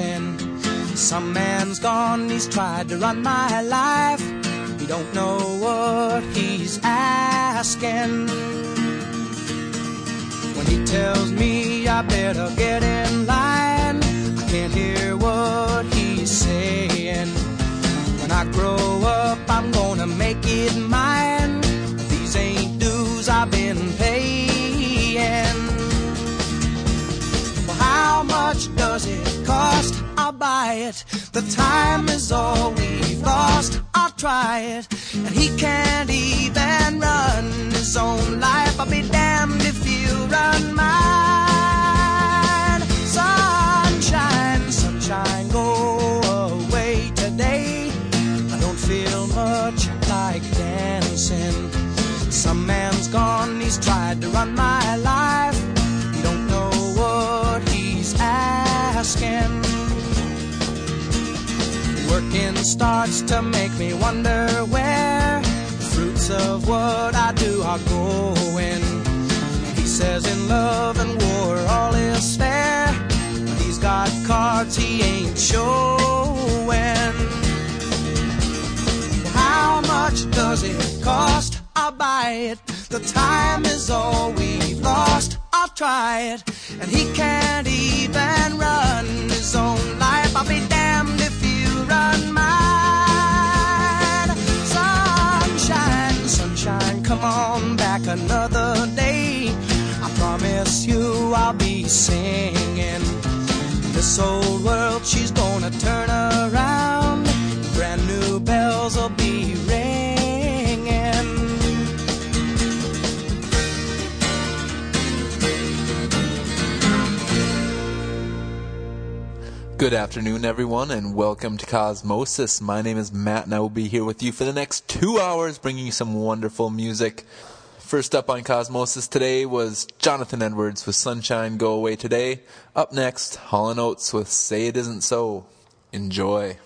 dancing. Some man's gone, he's tried to run my life. He don't know what he's asking. When he tells me I better get in line, The time is all we've lost. I'll try it. And he can't starts to make me wonder where the fruits of what I do are going. He says in love and war all is fair, but he's got cards he ain't showing. How much does it cost? I'll buy it. The time is all we've lost. I'll try it. And he can't I'll be singing. This old world, she's gonna turn around. Brand new bells will be ringing. Good afternoon, everyone, and welcome to Cosmosis. My name is Matt, and I will be here with you for the next two hours, bringing you some wonderful music. First up on Cosmosis today was Jonathan Edwards with Sunshine Go Away Today. Up next, Hall & Oates with Say It Isn't So. Enjoy.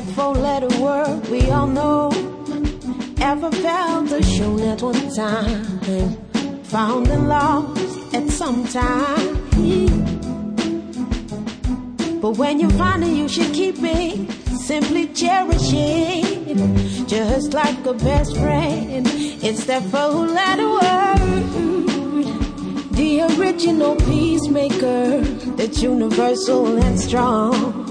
That four letter word we all know. Ever felt the shown at one time, found and lost at some time. But when you find it, you should keep it. Simply cherish it, just like a best friend. It's that four letter word. The original peacemaker that's universal and strong.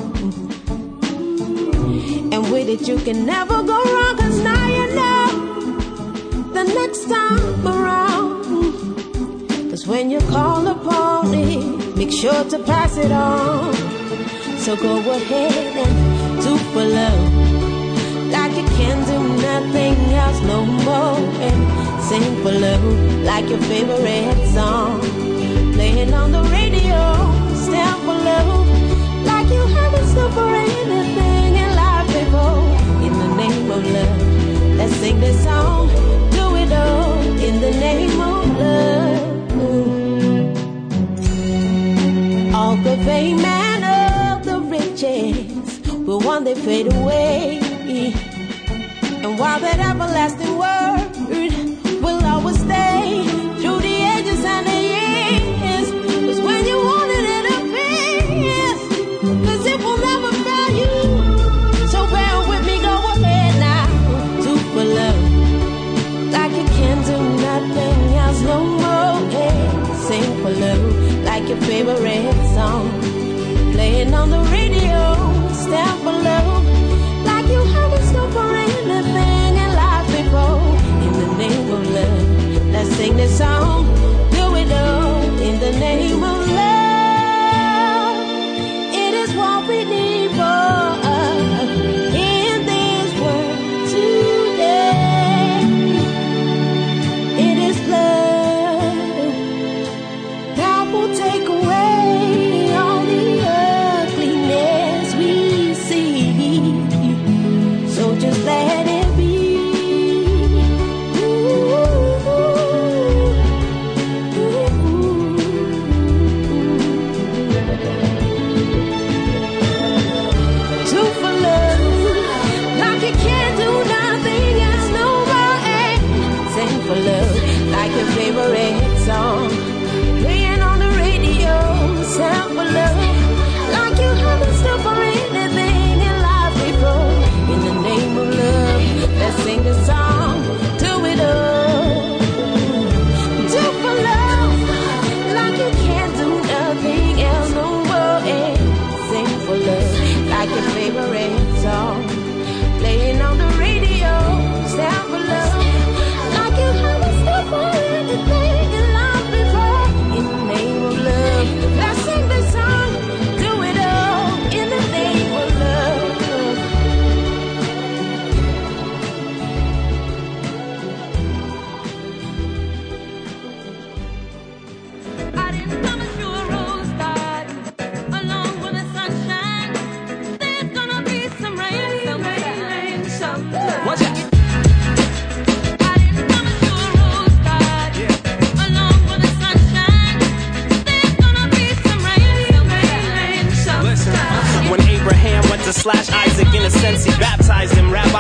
With it, you can never go wrong, cause now you know the next time around. Cause when you call upon it, make sure to pass it on. So go ahead and do for love. Like you can do nothing else no more. And sing for love like your favorite song. Playing on the radio, stand for love. Like you haven't stood for anything of let's sing this song. Do it all in the name of love. All the fame and all the riches will one day fade away. And while that everlasting word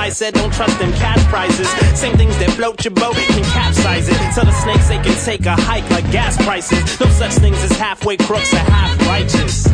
Rabbi said, don't trust them cash prizes. Same things that float your boat can capsize it. Tell the snakes they can take a hike like gas prices. No such things as halfway crooks or half righteous.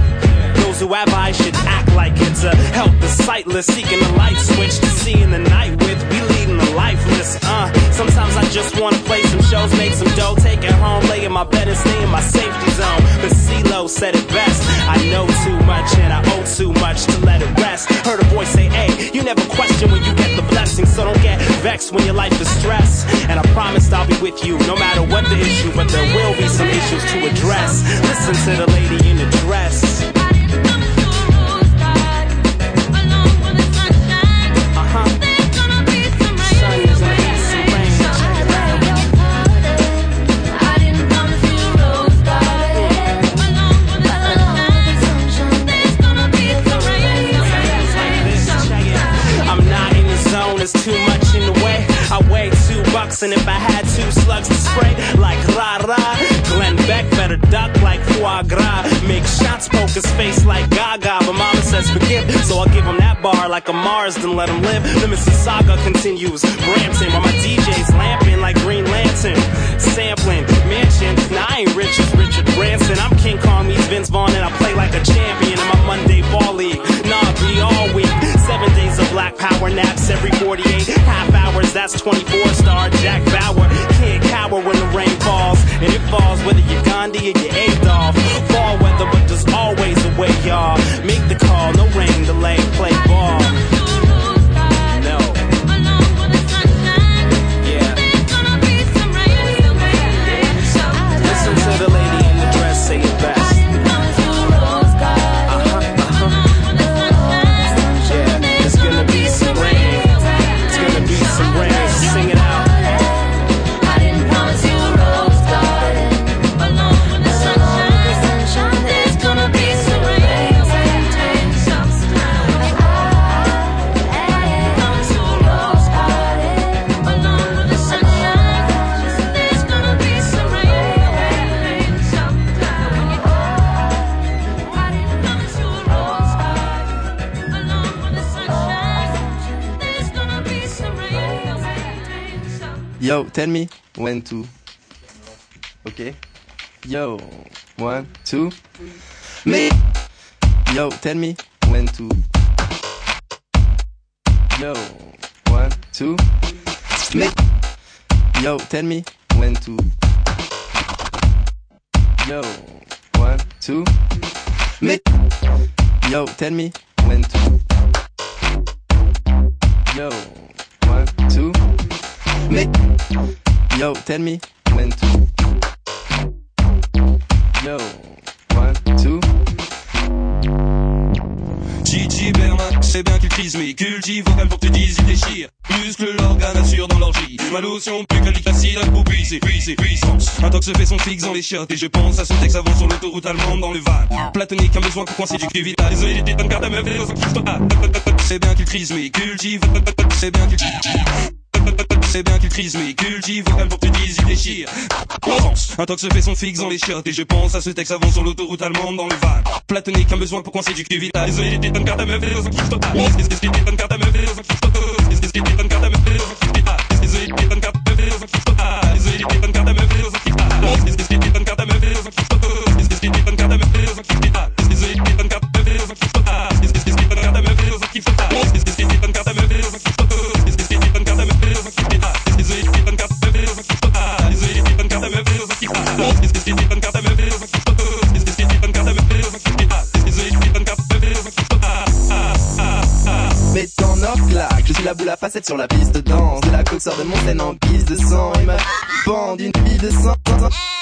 Those who have eyes should act like it to help the sightless seeking the light switch to see in the night with. We lifeless. Uh, sometimes I just wanna play some shows, make some dough, take it home, lay in my bed and stay in my safety zone. But CeeLo said it best. I know too much and I owe too much to let it rest. Heard a voice say, hey, you never question when you get the blessing, so don't get vexed when your life is stressed. And I promised I'll be with you no matter what the issue, but there will be some issues to address. Listen to the lady in the dress. And if I had two slugs to spray, like ra ra, Glenn Beck better duck like foie gras. Make shots, poke his face like gaga. But mama says forgive, so I'll give him that bar like a Mars, then let him live. The Mrs. Saga continues. Brampton, while my DJ's lamping like Green Lantern. Sampling, mansion. Now I ain't rich as Richard Branson. I'm King Kong, meets Vince Vaughn, and I play like a champion in my Monday ball league. Nah, be all week. Seven days of black power naps every 48 half hours. That's 24 star Jack Bauer. Can't cower when the rain falls, and it falls whether you're Gandhi or you're Adolf. Fall weather, but there's always a way, y'all. Make the call, no rain delay, play ball. Yo, tell me when to. Okay. Yo, one, two. Me. Yo, tell me when to. Yo, one, two. Me. Yo, tell me when to. Yo, one, two. Me. Yo, tell me when to. Yo, one, two. Me. Yo, tell me. When to. Yo, one, two. Gigi Berlin, c'est bien qu'il crise mais cultive vocal pour que tu dises il déchire Muscle l'organe assure dans l'orgie. Ma lotion plus qu'elle facile à pour puiser, puiser, puissance Un tox fait son fixe dans les chiottes Et je pense à ce texte avant sur l'autoroute allemande dans le van Platonique, un besoin pour coincer du cul vital. Désolé, j'étais une carte à meuf, C'est bien qu'il crise mais cultive C'est bien qu'il c'est bien qu'il crise mais cultive vocal pour que tu dises il déchire. Pense, un tox fait son fixe dans les chiottes Et je pense à ce texte avant sur l'autoroute allemande dans le van Platonique, un besoin pour coincer du cul vital Désolé, j'étais une carte à meuf, les kiff total J'étais une carte à meuf, les kiff total J'étais une carte à meuf, les kiff total Désolé, j'étais une carte sort de mon scène en piste de sang. Et ma bande d'une vie de sang.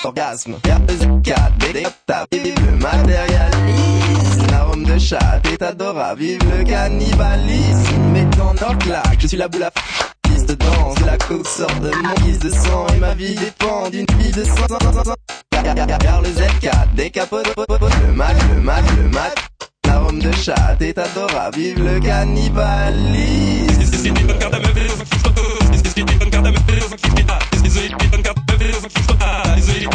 Orgasme, R4, BD, ta vive le matérialisme. L'arôme de chat est adorable, vive le cannibalisme. Mais ton or claque, je suis la boule à piste de danse. La coque sort de mon piste de sang. Et ma vie dépend d'une vie de sang. Car le Z4 décapote le Mac, le Mac, le Mac. L'arôme de chat est adorable, vive le cannibalisme. Désolé,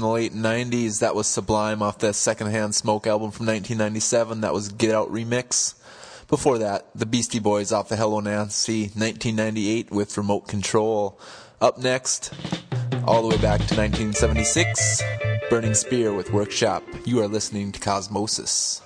from the late 90s. That was Sublime off the Secondhand Smoke album from 1997. That was Get Out Remix. Before that, the Beastie Boys off the Hello Nasty 1998 with Remote Control. Up next, all the way back to 1976, Burning Spear with Workshop. You are listening to Cosmosis.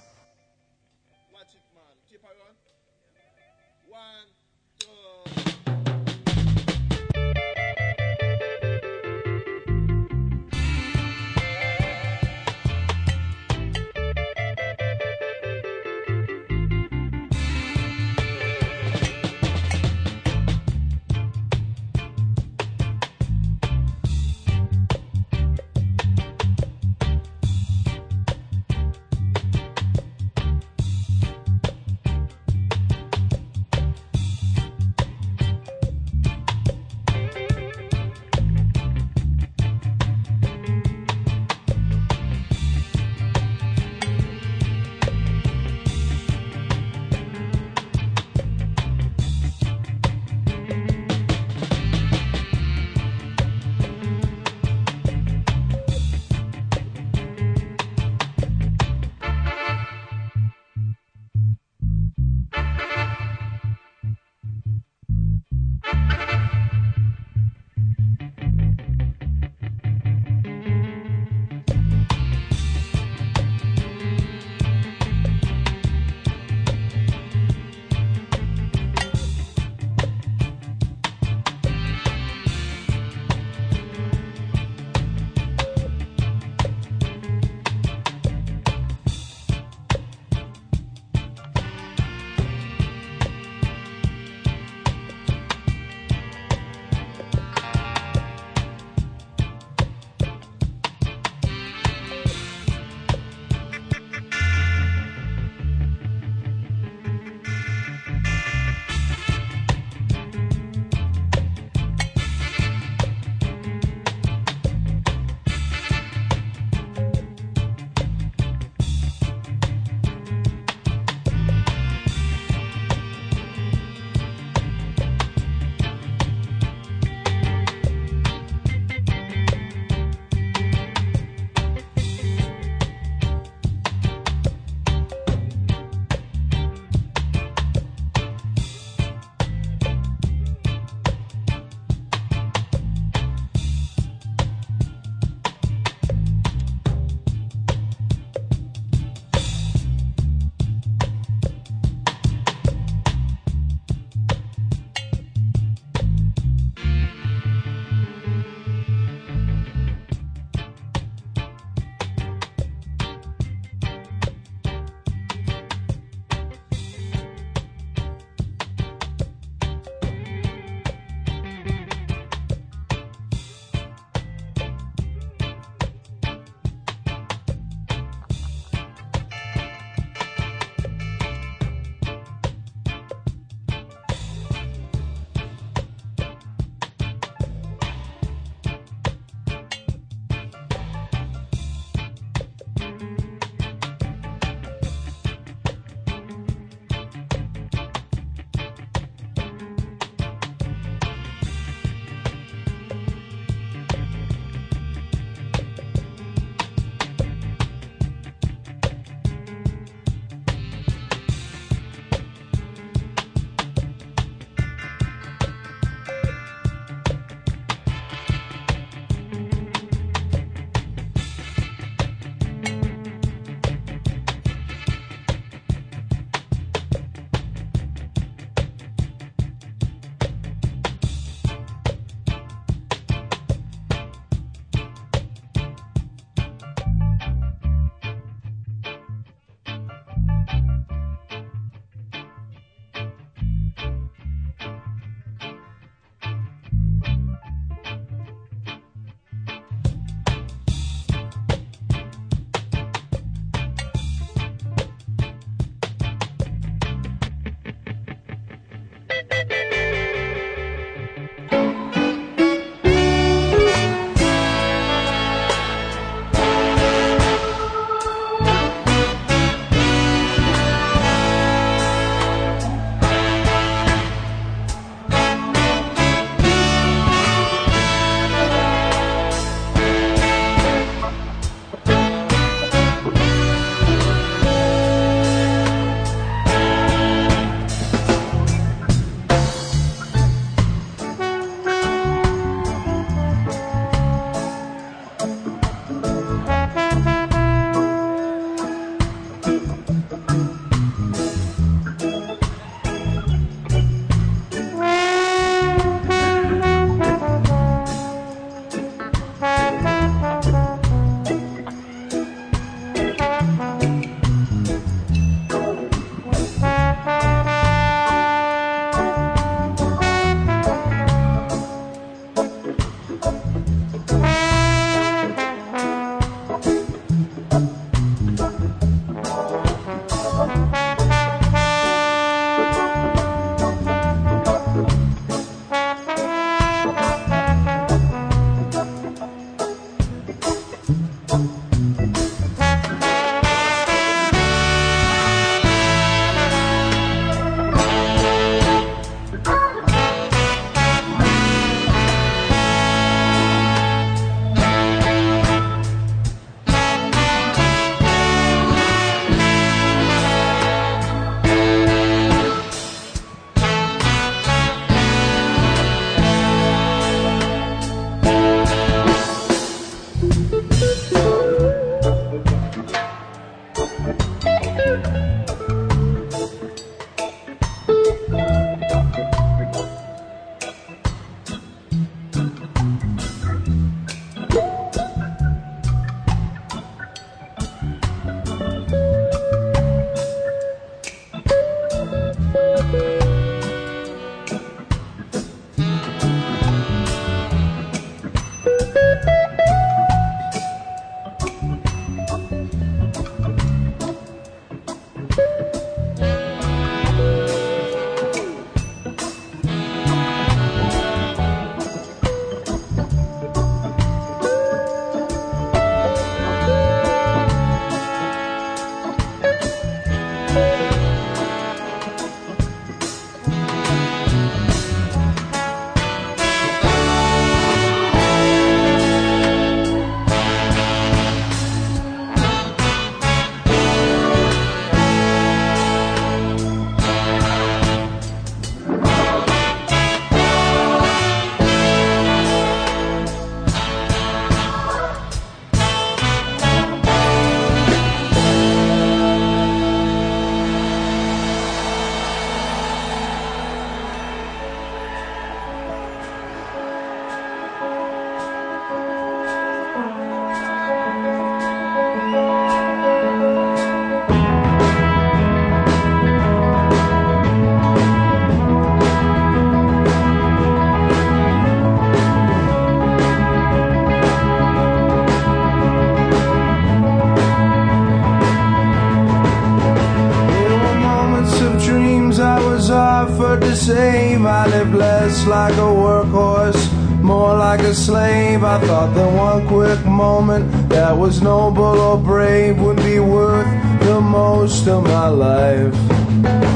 Like a workhorse, more like a slave. I thought that one quick moment that was noble or brave would be worth the most of my life.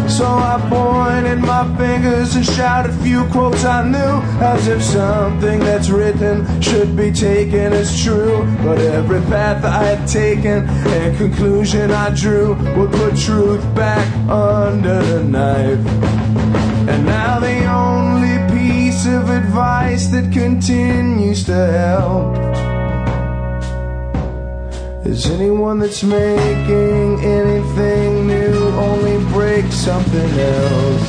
So I pointed my fingers and shouted a few quotes I knew, as if something that's written should be taken as true. But every path I had taken and conclusion I drew would put truth back under the knife. That continues to help is anyone that's making anything new only break something else.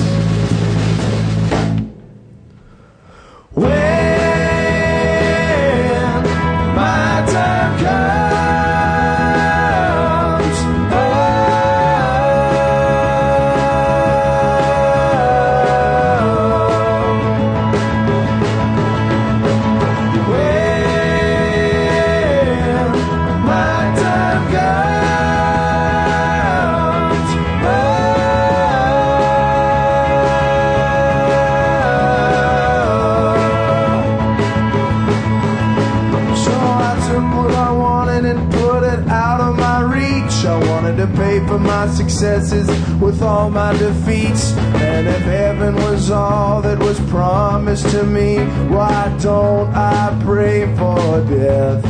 Successes with all my defeats. And if heaven was all that was promised to me, why don't I pray for death?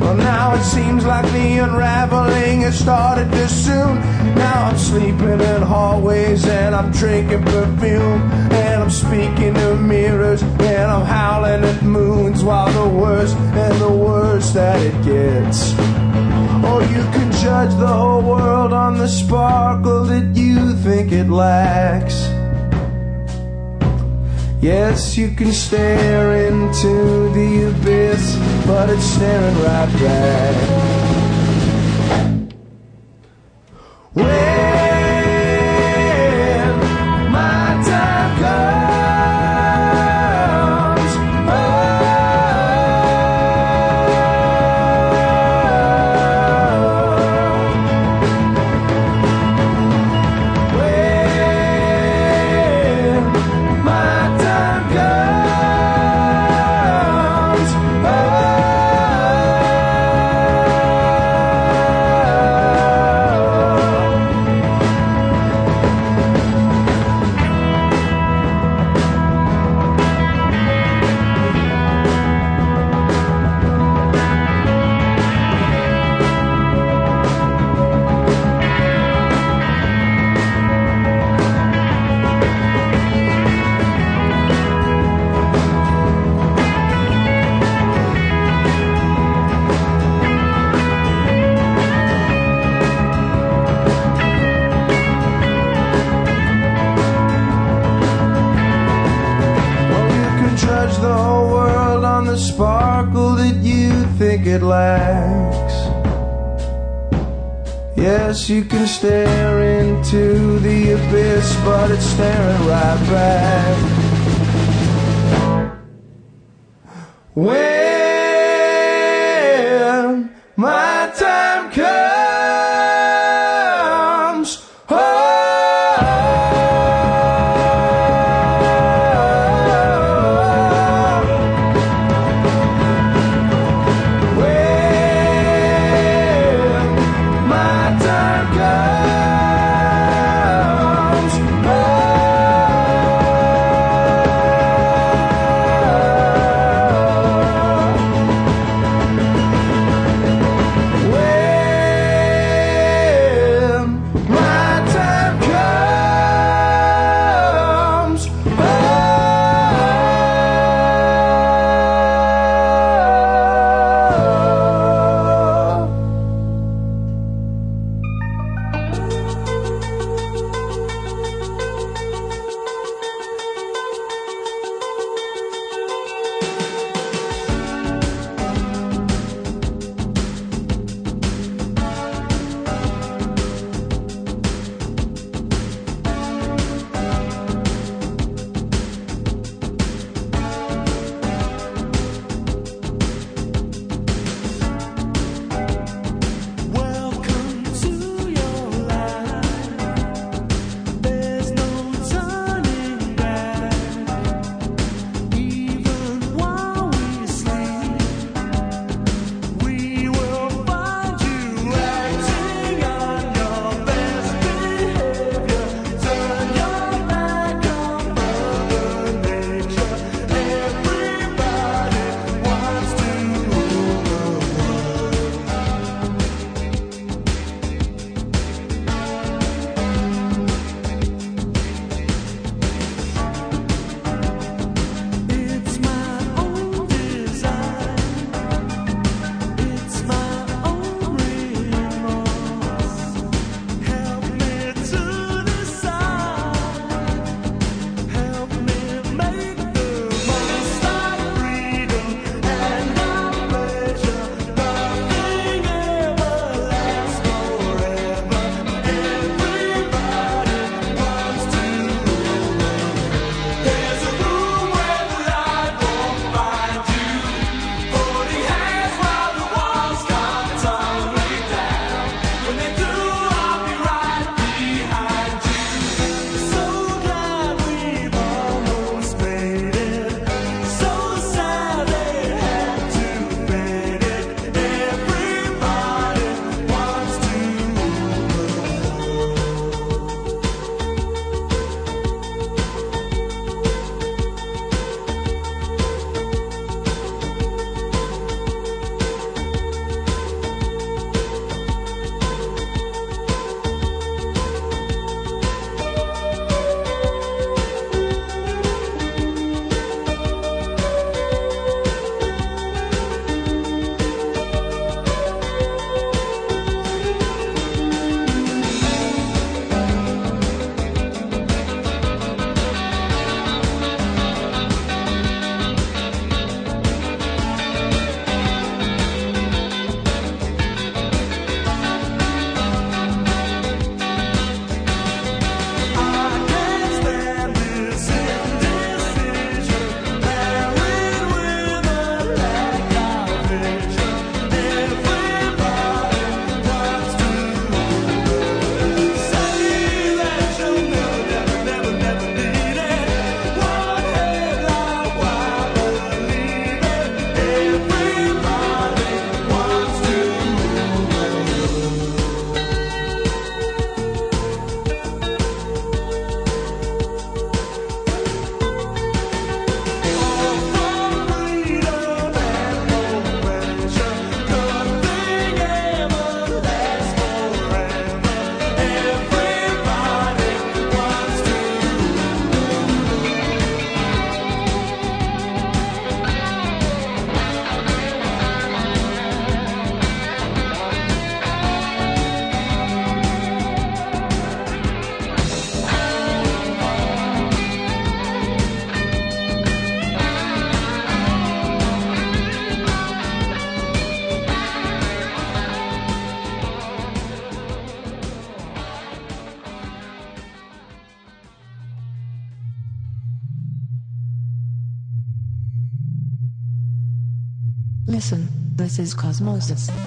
Well, now it seems like the unraveling has started too soon. Now I'm sleeping in hallways and I'm drinking perfume. And I'm speaking to mirrors and I'm howling at moons while the worse and the worse that it gets. Or you judge the whole world on the sparkle that you think it lacks. Yes, you can stare into the abyss, but it's staring right back. This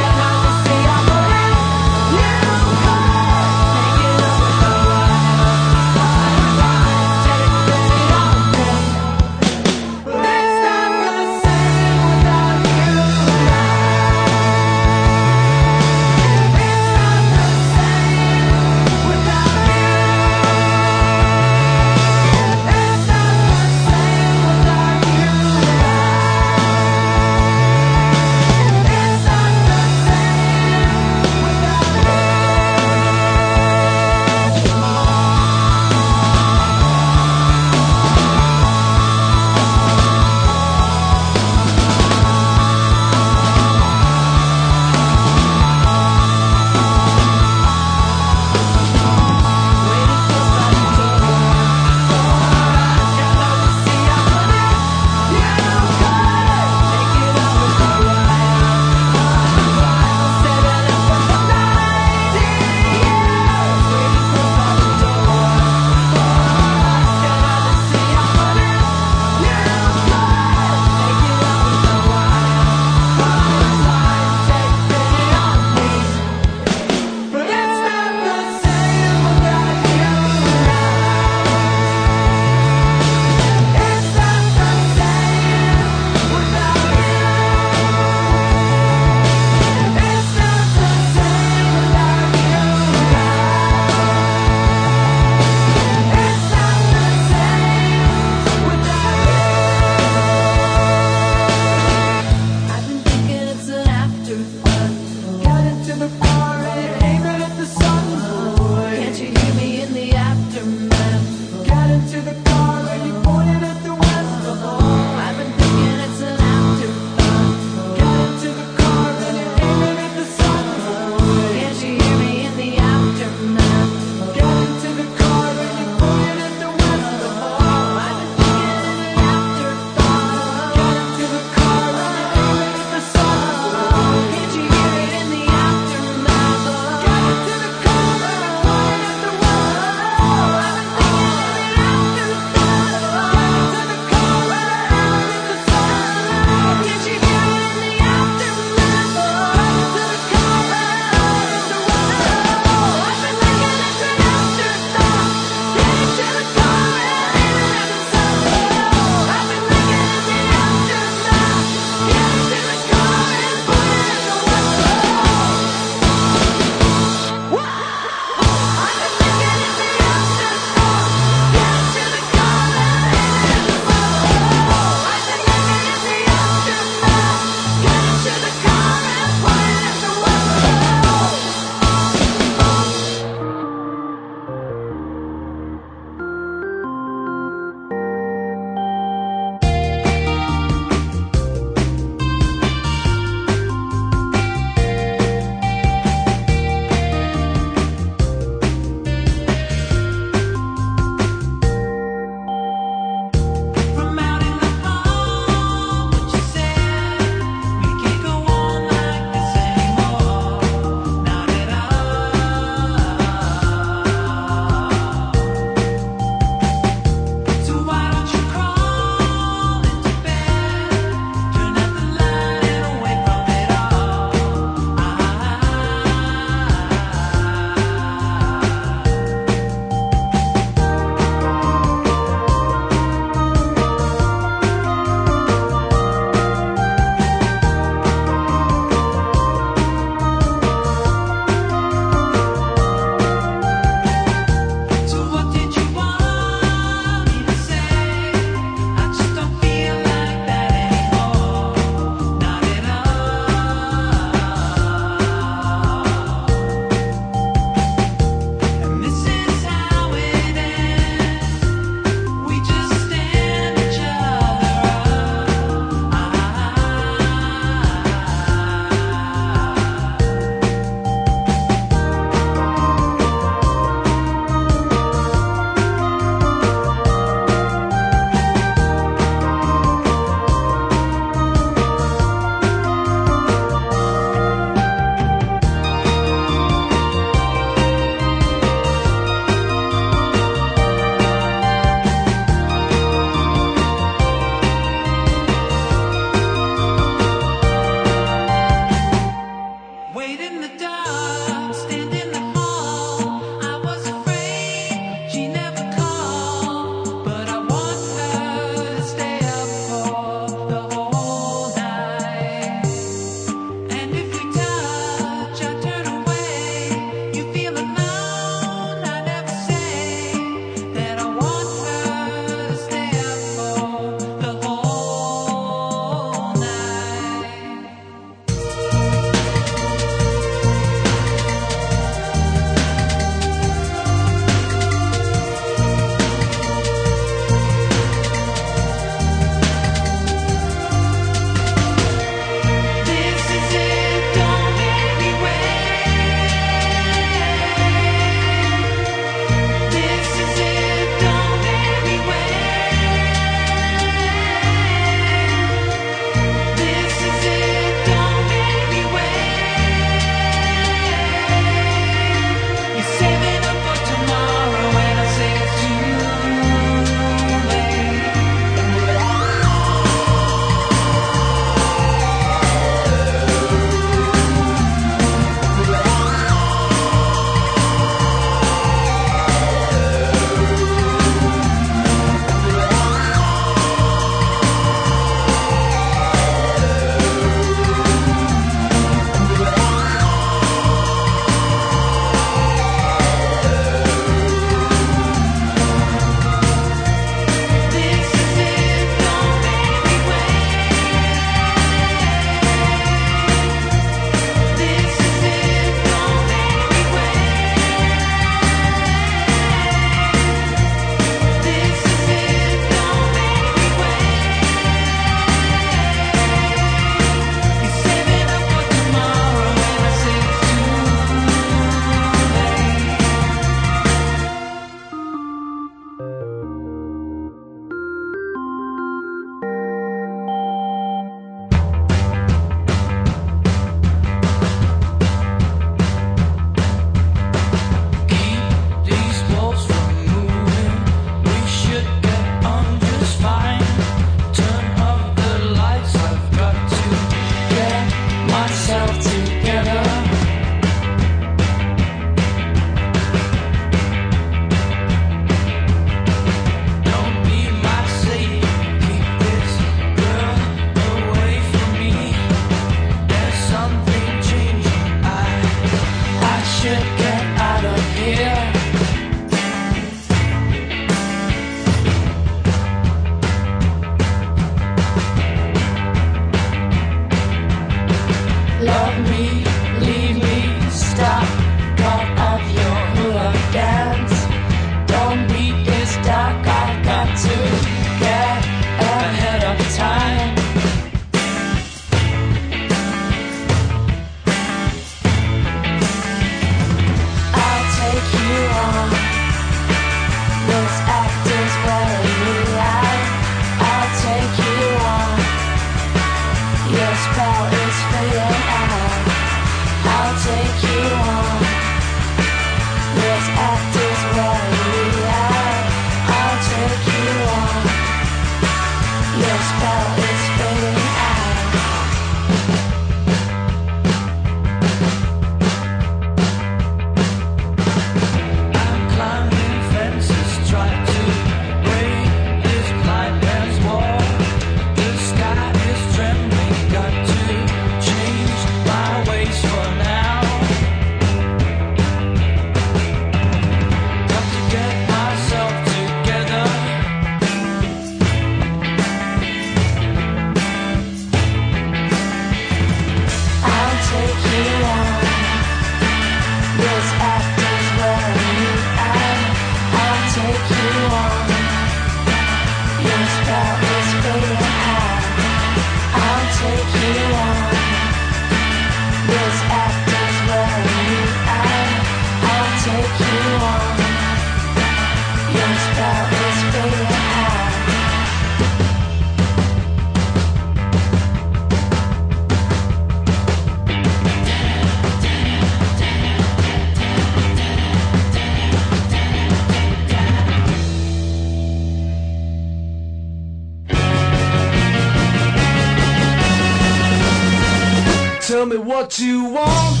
Tell me what you want.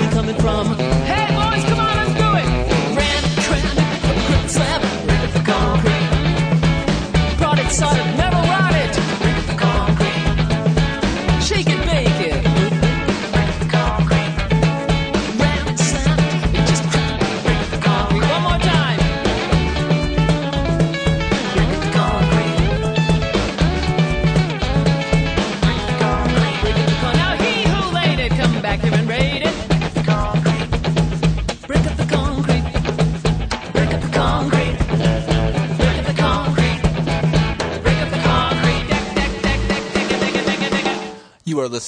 you coming from?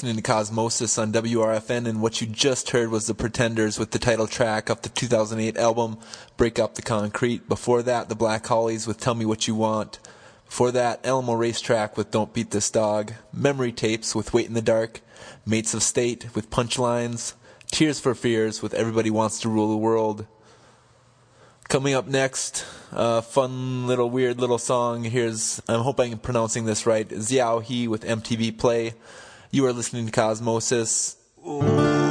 Listening to Cosmosis on WRFN, and what you just heard was The Pretenders with the title track off the 2008 album Break Up the Concrete. Before that, The Black Hollies with Tell Me What You Want. Before that, Elmo Racetrack with Don't Beat This Dog. Memory Tapes with Wait in the Dark. Mates of State with Punchlines. Tears for Fears with Everybody Wants to Rule the World. Coming up next, a fun little weird little song. Here's, I am hoping I'm pronouncing this right, Xiao He with MTV Play. You are listening to Cosmosis. Yeah.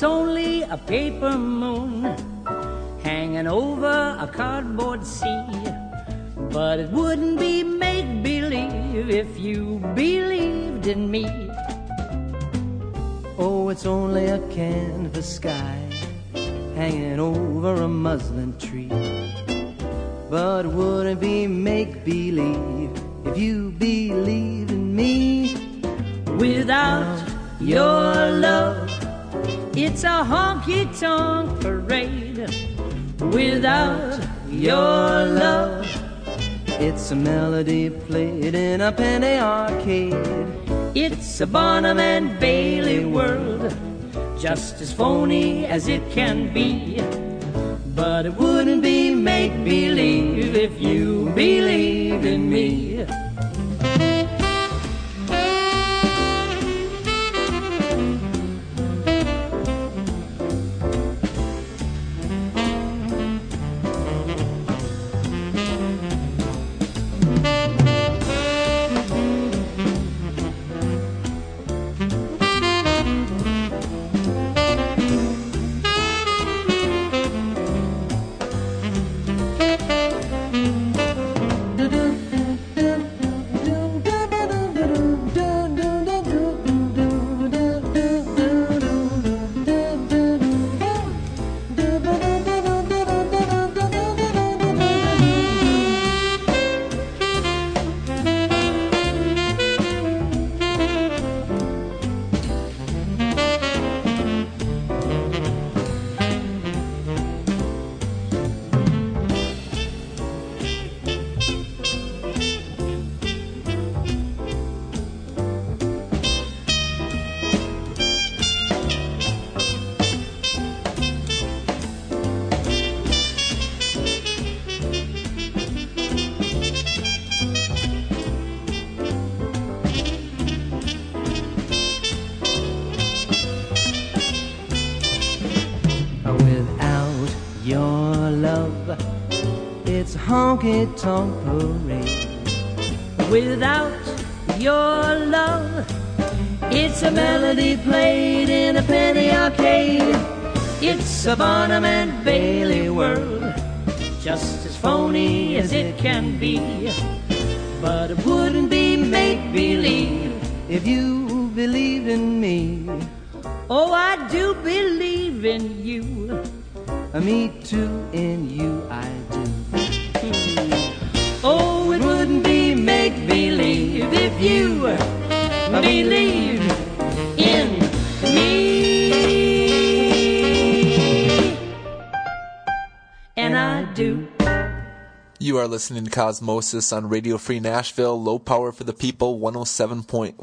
It's only a paper moon hanging over a cardboard sea. But it wouldn't be make believe if you believed in me. Oh, it's only a canvas sky hanging over a muslin tree. But wouldn't be make believe penny arcade. it's a Barnum and Bailey world, just as phony as it can be. But it wouldn't be make believe honky tonk parade. Without your love, it's a melody played in a penny arcade. It's a Barnum and Bailey world, just as phony as it can be. But it wouldn't be make believe if you believe in me. Oh, I do believe in you. Me too, in you listening to Cosmosis on Radio Free Nashville, low power for the people, 107.1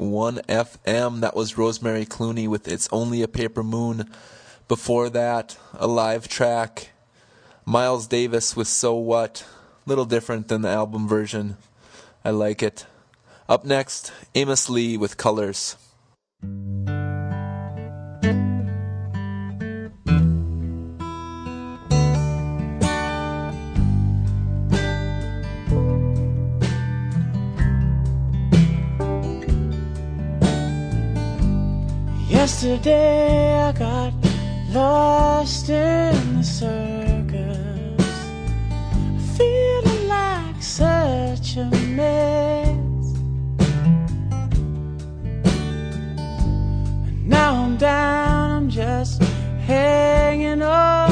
FM. That was Rosemary Clooney with It's Only a Paper Moon. Before that, a live track, Miles Davis with So What. Little different than the album version. I like it. Up next, Amos Lee with Colors. Yesterday I got lost in the circus, feeling like such a mess. And now I'm down, I'm just hanging on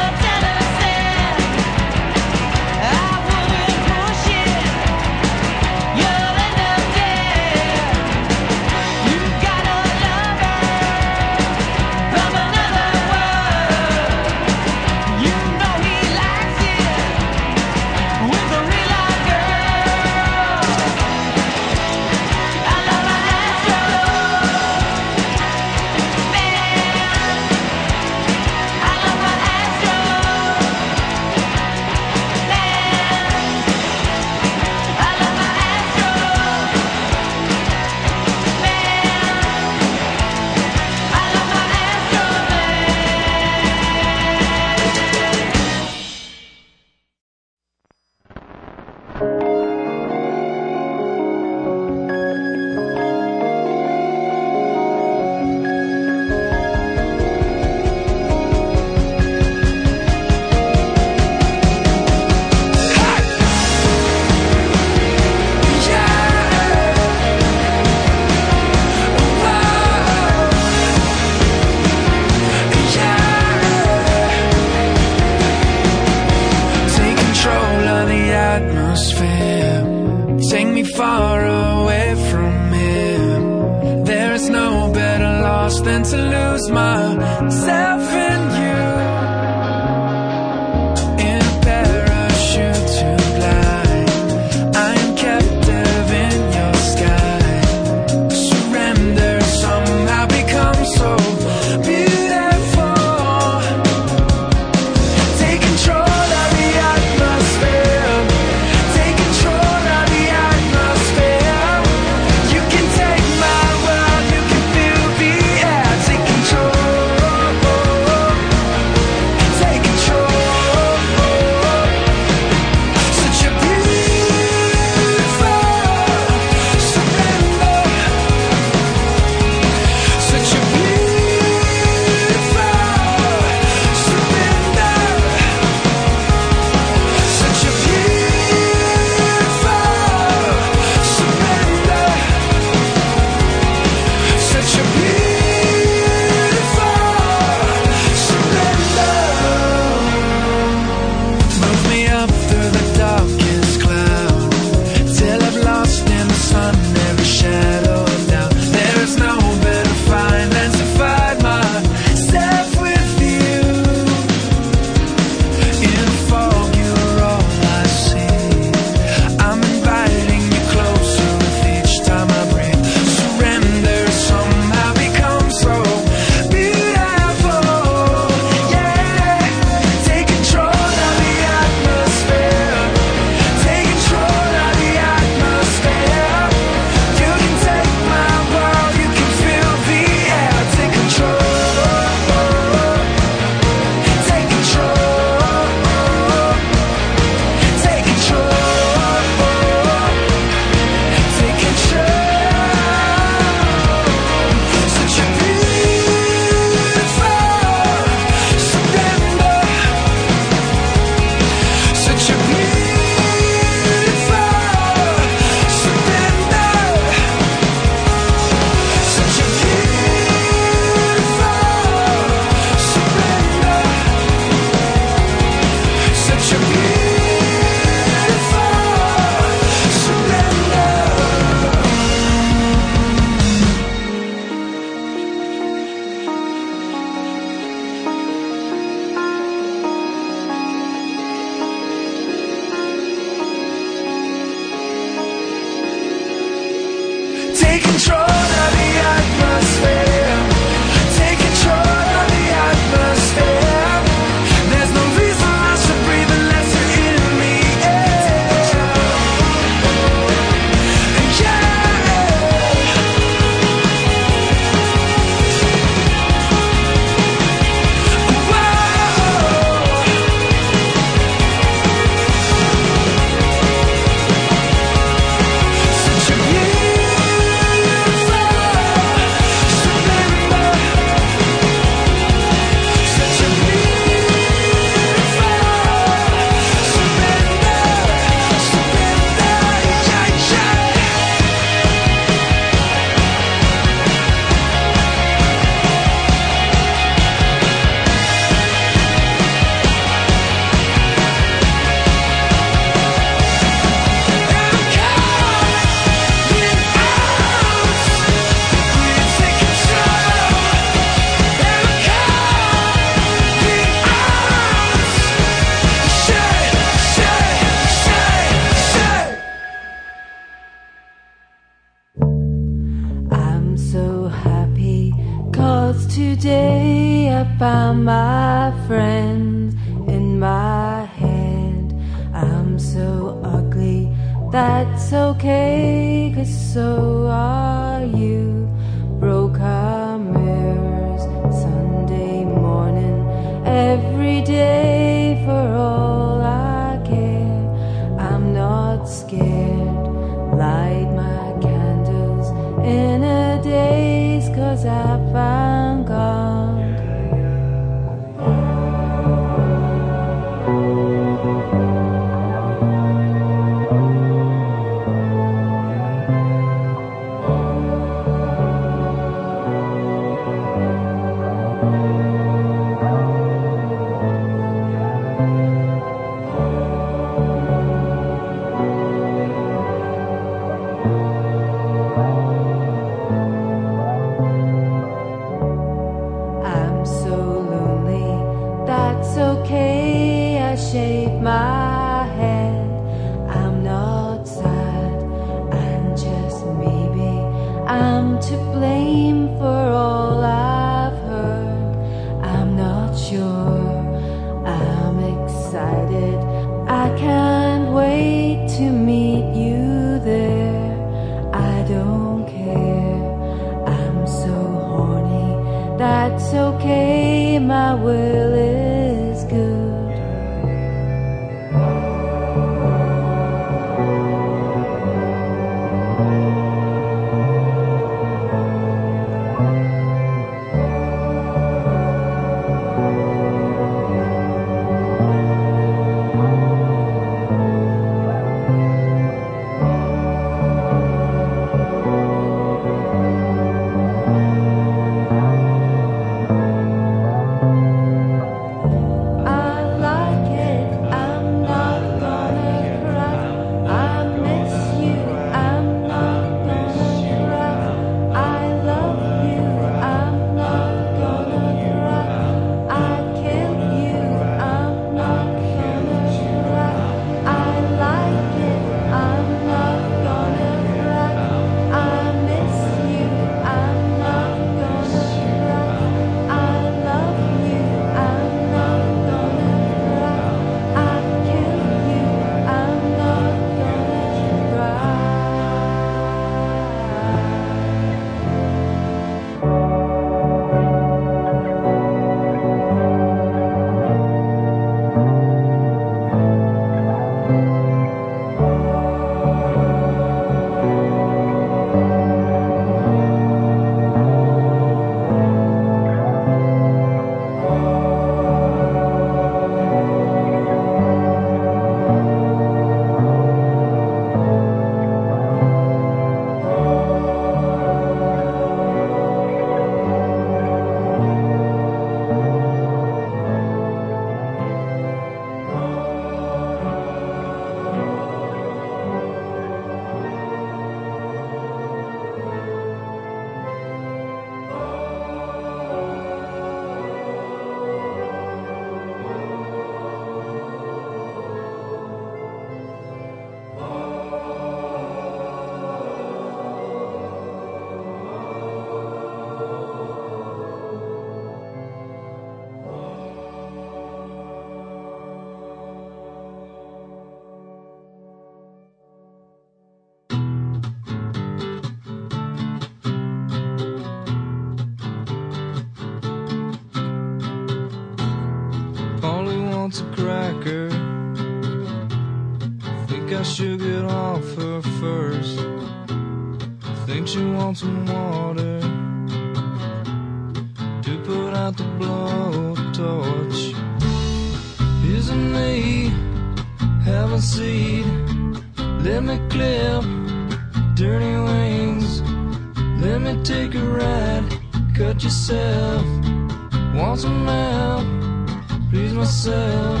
myself.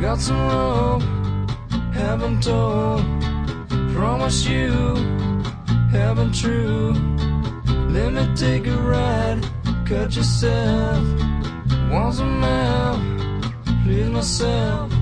Got some rope. haven't told. Promise you, haven't true. Let me take a ride, cut yourself. Once a map, please myself.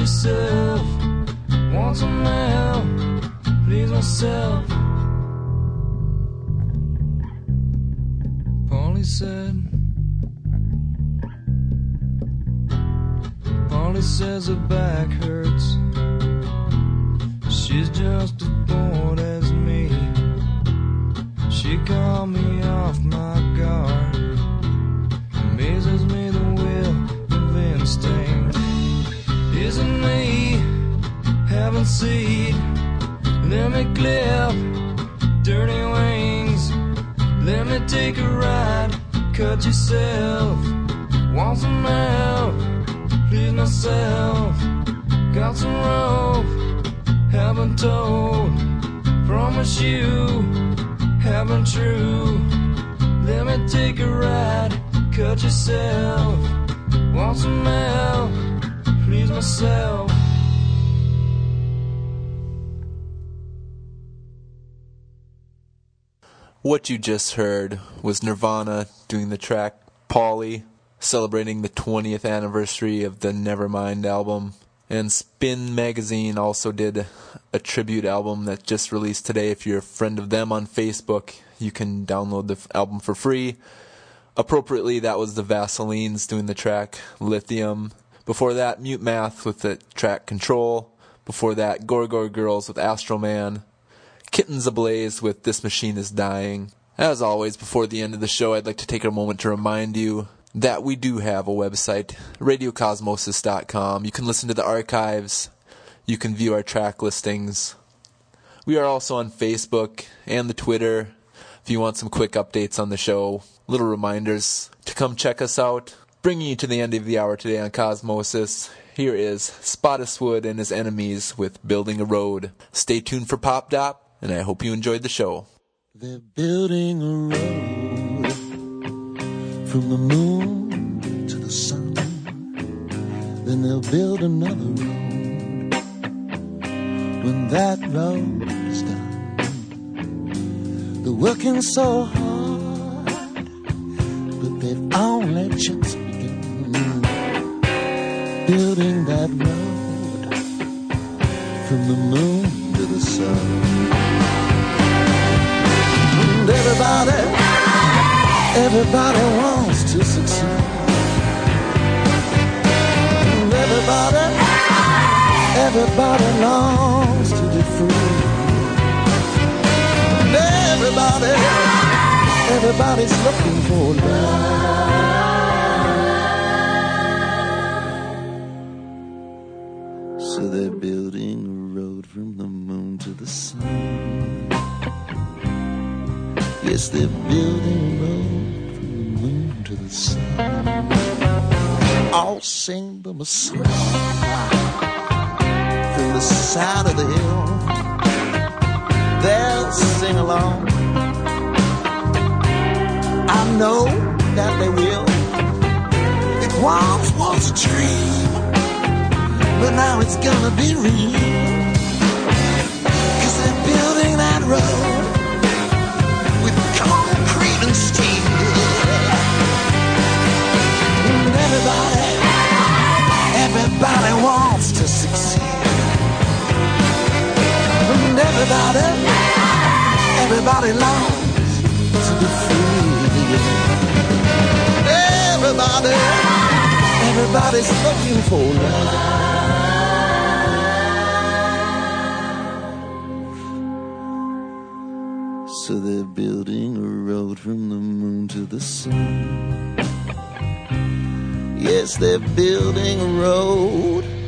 just so you just heard was Nirvana doing the track Polly, celebrating the 20th anniversary of the Nevermind album. And Spin Magazine also did a tribute album that just released today. If you're a friend of them on Facebook, you can download the f- album for free. Appropriately, that was the Vaselines doing the track Lithium. Before that, Mute Math with the track Control. Before that, Gorgor Girls with Astro Man. Kittens Ablaze with This Machine is Dying. As always, before the end of the show, I'd like to take a moment to remind you that we do have a website, radiocosmosis.com. You can listen to the archives, you can view our track listings. We are also on Facebook and the Twitter. If you want some quick updates on the show, little reminders to come check us out. Bringing you to the end of the hour today on Cosmosis, here is Spottiswoode and his enemies with Building a Road. Stay tuned for Pop Dop, and I hope you enjoyed the show. They're building a road from the moon to the sun. Then they'll build another road when that road is done. They're working so hard, but they've only just begun building that road from the moon to the sun. Everybody wants to succeed. Everybody, everybody longs to be free. Everybody, everybody's looking for love. So they're building a road from the moon to the sun. Yes, they're building a road I'll sing a song from the side of the hill. They'll sing along. I know that they will. It once was a dream, but now it's gonna be real. Cause they're building that road everybody wants to succeed. And everybody, everybody longs to be free. Everybody, everybody's looking for love. So they're building a road from the moon to the sun. They're building a road